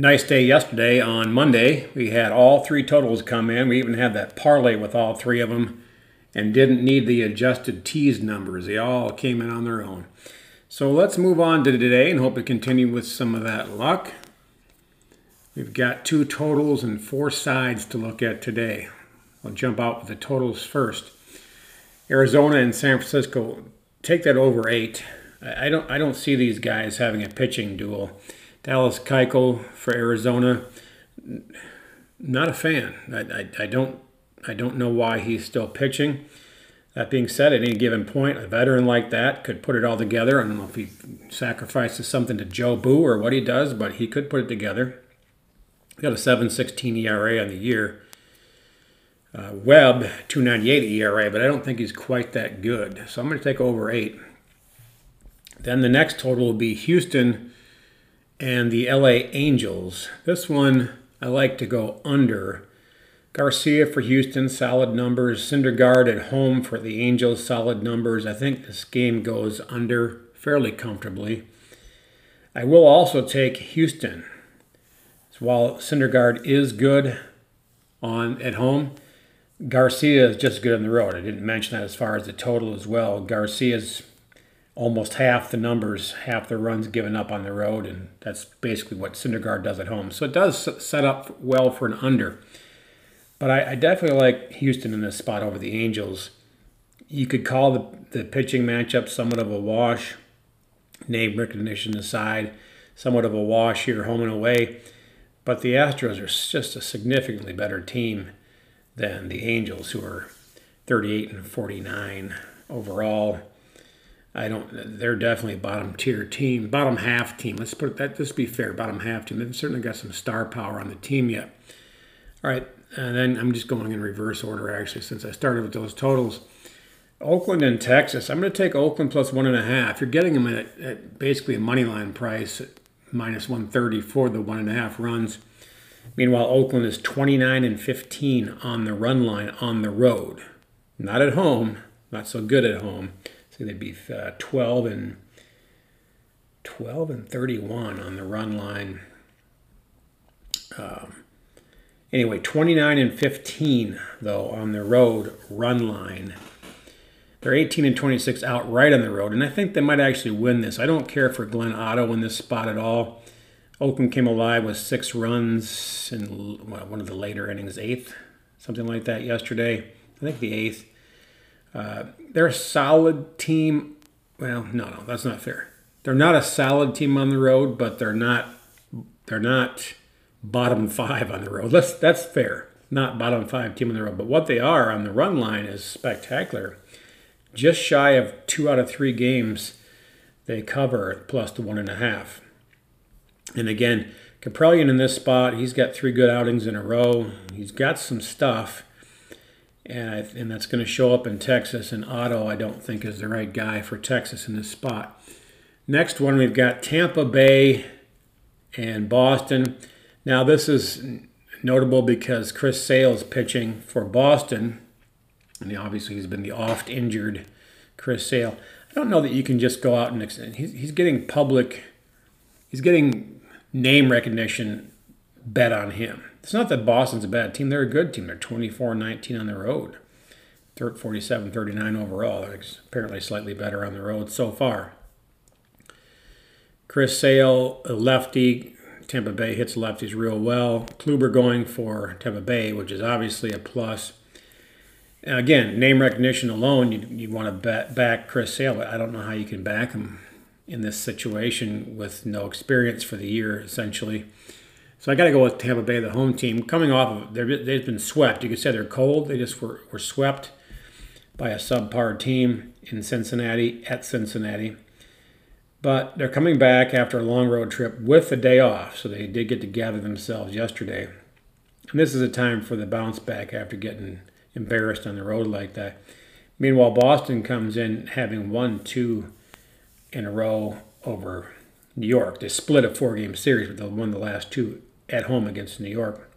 Nice day yesterday on Monday. We had all three totals come in. We even had that parlay with all three of them and didn't need the adjusted tease numbers. They all came in on their own. So let's move on to today and hope to continue with some of that luck. We've got two totals and four sides to look at today. I'll jump out with the totals first. Arizona and San Francisco, take that over eight. I don't I don't see these guys having a pitching duel. Dallas Keuchel for Arizona, not a fan. I, I, I don't I don't know why he's still pitching. That being said, at any given point, a veteran like that could put it all together. I don't know if he sacrifices something to Jobu or what he does, but he could put it together. He got a 7.16 ERA on the year. Uh, Webb 2.98 ERA, but I don't think he's quite that good. So I'm going to take over eight. Then the next total will be Houston and the LA Angels. This one I like to go under. Garcia for Houston, solid numbers. Syndergaard at home for the Angels, solid numbers. I think this game goes under fairly comfortably. I will also take Houston. So while Syndergaard is good on at home, Garcia is just good on the road. I didn't mention that as far as the total as well. Garcia's almost half the numbers, half the runs given up on the road, and that's basically what Syndergaard does at home. So it does set up well for an under. But I, I definitely like Houston in this spot over the Angels. You could call the, the pitching matchup somewhat of a wash, name recognition aside, somewhat of a wash here, home and away. But the Astros are just a significantly better team than the Angels, who are 38 and 49 overall. I don't. They're definitely a bottom tier team, bottom half team. Let's put that. Let's be fair, bottom half team. They've certainly got some star power on the team yet. All right, and then I'm just going in reverse order actually, since I started with those totals. Oakland and Texas. I'm going to take Oakland plus one and a half. You're getting them at, at basically a money line price, minus 130 for the one and a half runs. Meanwhile, Oakland is 29 and 15 on the run line on the road. Not at home, not so good at home. So they'd be uh, 12 and 12 and 31 on the run line. Um, anyway, 29 and 15 though on the road run line. They're 18 and 26 outright on the road, and I think they might actually win this. I don't care for Glenn Otto in this spot at all. Oakland came alive with six runs in one of the later innings, eighth, something like that yesterday. I think the eighth. Uh, they're a solid team. Well, no, no, that's not fair. They're not a solid team on the road, but they're not they're not bottom five on the road. That's that's fair. Not bottom five team on the road, but what they are on the run line is spectacular. Just shy of two out of three games they cover plus the one and a half. And again, Kaprielian in this spot, he's got three good outings in a row. He's got some stuff, and, I, and that's going to show up in Texas. And Otto, I don't think, is the right guy for Texas in this spot. Next one, we've got Tampa Bay and Boston. Now, this is notable because Chris Sale's pitching for Boston, and obviously he's been the oft injured Chris Sale. I don't know that you can just go out and he's, he's getting public, he's getting name recognition bet on him. It's not that Boston's a bad team. They're a good team. They're 24 19 on the road, 47 39 overall. Apparently slightly better on the road so far. Chris Sale, a lefty. Tampa Bay hits lefties real well. Kluber going for Tampa Bay, which is obviously a plus. again, name recognition alone, you, you want to bet, back Chris Sale, but I don't know how you can back him in this situation with no experience for the year, essentially. So I got to go with Tampa Bay, the home team. Coming off of, they've been swept. You could say they're cold. They just were, were swept by a subpar team in Cincinnati, at Cincinnati. But they're coming back after a long road trip with a day off. So they did get to gather themselves yesterday. And this is a time for the bounce back after getting embarrassed on the road like that. Meanwhile, Boston comes in having won two in a row over New York. They split a four game series, but they won the last two at home against New York.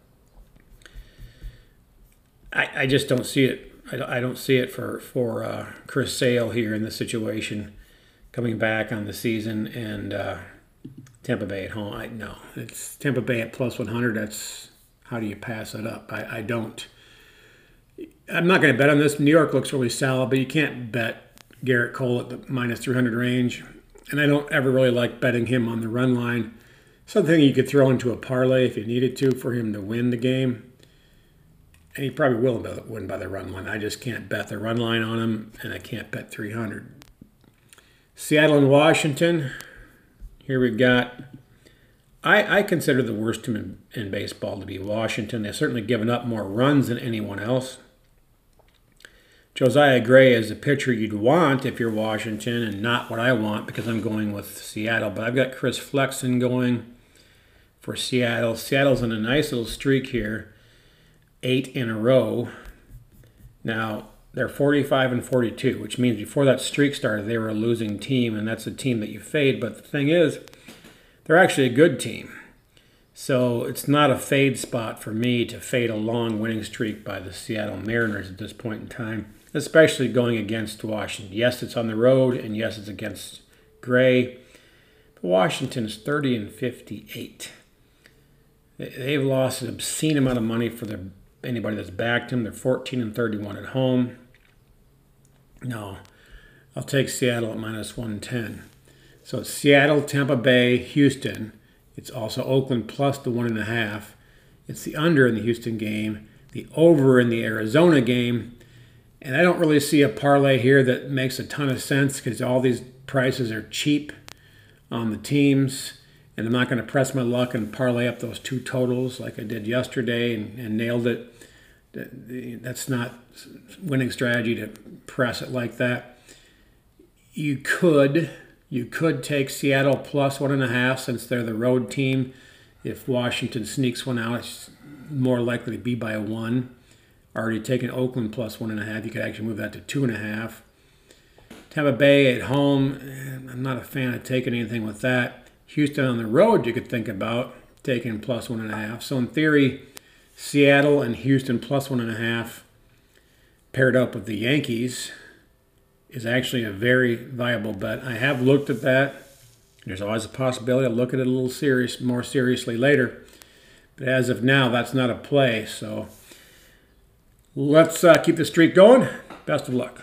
I, I just don't see it. I, I don't see it for, for uh, Chris Sale here in this situation coming back on the season. And uh, Tampa Bay at home. I no, it's Tampa Bay at plus 100. That's how do you pass it up? I, I don't. I'm not going to bet on this. New York looks really solid, but you can't bet Gerrit Cole at the minus 300 range. And I don't ever really like betting him on the run line. Something you could throw into a parlay if you needed to for him to win the game. And he probably will win by the run line. I just can't bet the run line on him, and I can't bet 300. Seattle and Washington. Here we've got. I, I consider the worst team in, in baseball to be Washington. They've certainly given up more runs than anyone else. Josiah Gray is a pitcher you'd want if you're Washington, and not what I want because I'm going with Seattle. But I've got Chris Flexen going for Seattle. Seattle's in a nice little streak here, eight in a row. Now, they're 45 and 42, which means before that streak started, they were a losing team, and that's a team that you fade. But the thing is, they're actually a good team. So it's not a fade spot for me to fade a long winning streak by the Seattle Mariners at this point in time, especially going against Washington. Yes, it's on the road, and yes, it's against Gray. But Washington's 30 and 58. They've lost an obscene amount of money for their, anybody that's backed them. They're 14 and 31 at home. No, I'll take Seattle at minus 110. So it's Seattle, Tampa Bay, Houston. It's also Oakland plus the one and a half. It's the under in the Houston game, the over in the Arizona game. And I don't really see a parlay here that makes a ton of sense because all these prices are cheap on the teams. And I'm not going to press my luck and parlay up those two totals like I did yesterday and, and nailed it. That's not winning strategy to press it like that. You could you could take Seattle plus one and a half since they're the road team. If Washington sneaks one out, it's more likely to be by a one. Already taken Oakland plus one and a half. You could actually move that to two and a half. Tampa Bay at home, eh, I'm not a fan of taking anything with that. Houston on the road, you could think about taking plus one and a half. So in theory, Seattle and Houston plus one and a half paired up with the Yankees is actually a very viable bet. I have looked at that. There's always a possibility I'll look at it a little serious, more seriously later. But as of now, that's not a play. So let's uh, keep the streak going. Best of luck.